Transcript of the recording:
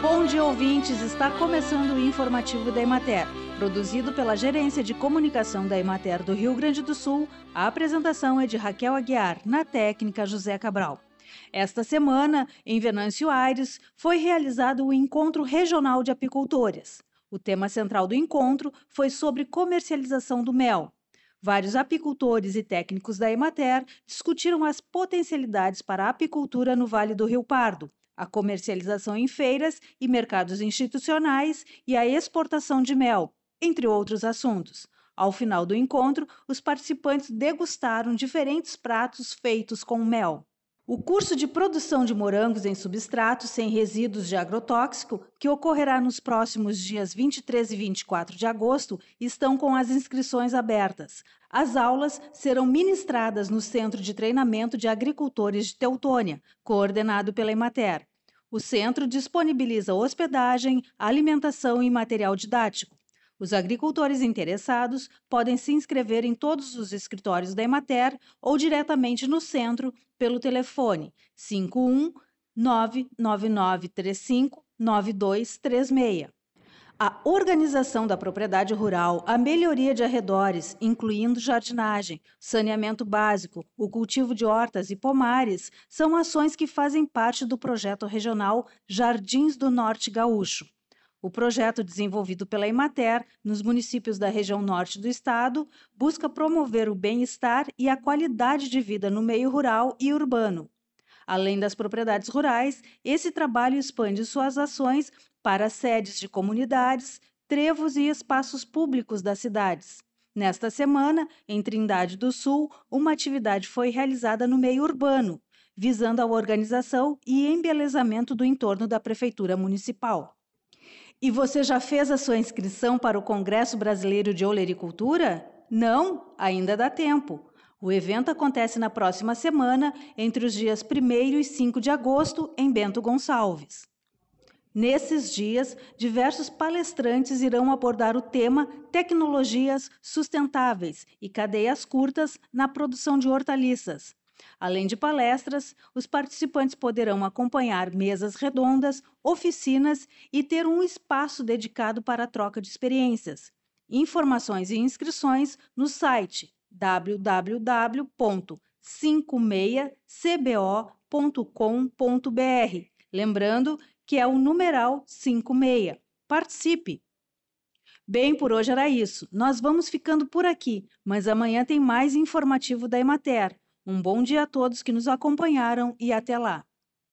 Bom dia, ouvintes! Está começando o informativo da Emater. Produzido pela Gerência de Comunicação da Emater do Rio Grande do Sul, a apresentação é de Raquel Aguiar, na técnica José Cabral. Esta semana, em Venâncio Aires, foi realizado o Encontro Regional de Apicultores. O tema central do encontro foi sobre comercialização do mel. Vários apicultores e técnicos da Emater discutiram as potencialidades para a apicultura no Vale do Rio Pardo, a comercialização em feiras e mercados institucionais e a exportação de mel, entre outros assuntos. Ao final do encontro, os participantes degustaram diferentes pratos feitos com mel. O curso de produção de morangos em substrato sem resíduos de agrotóxico, que ocorrerá nos próximos dias 23 e 24 de agosto, estão com as inscrições abertas. As aulas serão ministradas no Centro de Treinamento de Agricultores de Teutônia, coordenado pela Emater. O centro disponibiliza hospedagem, alimentação e material didático. Os agricultores interessados podem se inscrever em todos os escritórios da Emater ou diretamente no centro pelo telefone 51 99935 9236. A organização da propriedade rural, a melhoria de arredores, incluindo jardinagem, saneamento básico, o cultivo de hortas e pomares, são ações que fazem parte do projeto regional Jardins do Norte Gaúcho. O projeto desenvolvido pela Emater nos municípios da região norte do estado busca promover o bem-estar e a qualidade de vida no meio rural e urbano. Além das propriedades rurais, esse trabalho expande suas ações para sedes de comunidades, trevos e espaços públicos das cidades. Nesta semana, em Trindade do Sul, uma atividade foi realizada no meio urbano, visando a organização e embelezamento do entorno da Prefeitura Municipal. E você já fez a sua inscrição para o Congresso Brasileiro de Olericultura? Não? Ainda dá tempo. O evento acontece na próxima semana, entre os dias 1 e 5 de agosto, em Bento Gonçalves. Nesses dias, diversos palestrantes irão abordar o tema Tecnologias Sustentáveis e Cadeias Curtas na Produção de Hortaliças. Além de palestras, os participantes poderão acompanhar mesas redondas, oficinas e ter um espaço dedicado para a troca de experiências. Informações e inscrições no site www.56cbo.com.br. Lembrando que é o numeral 56. Participe! Bem, por hoje era isso. Nós vamos ficando por aqui, mas amanhã tem mais informativo da Emater. Um bom dia a todos que nos acompanharam e até lá.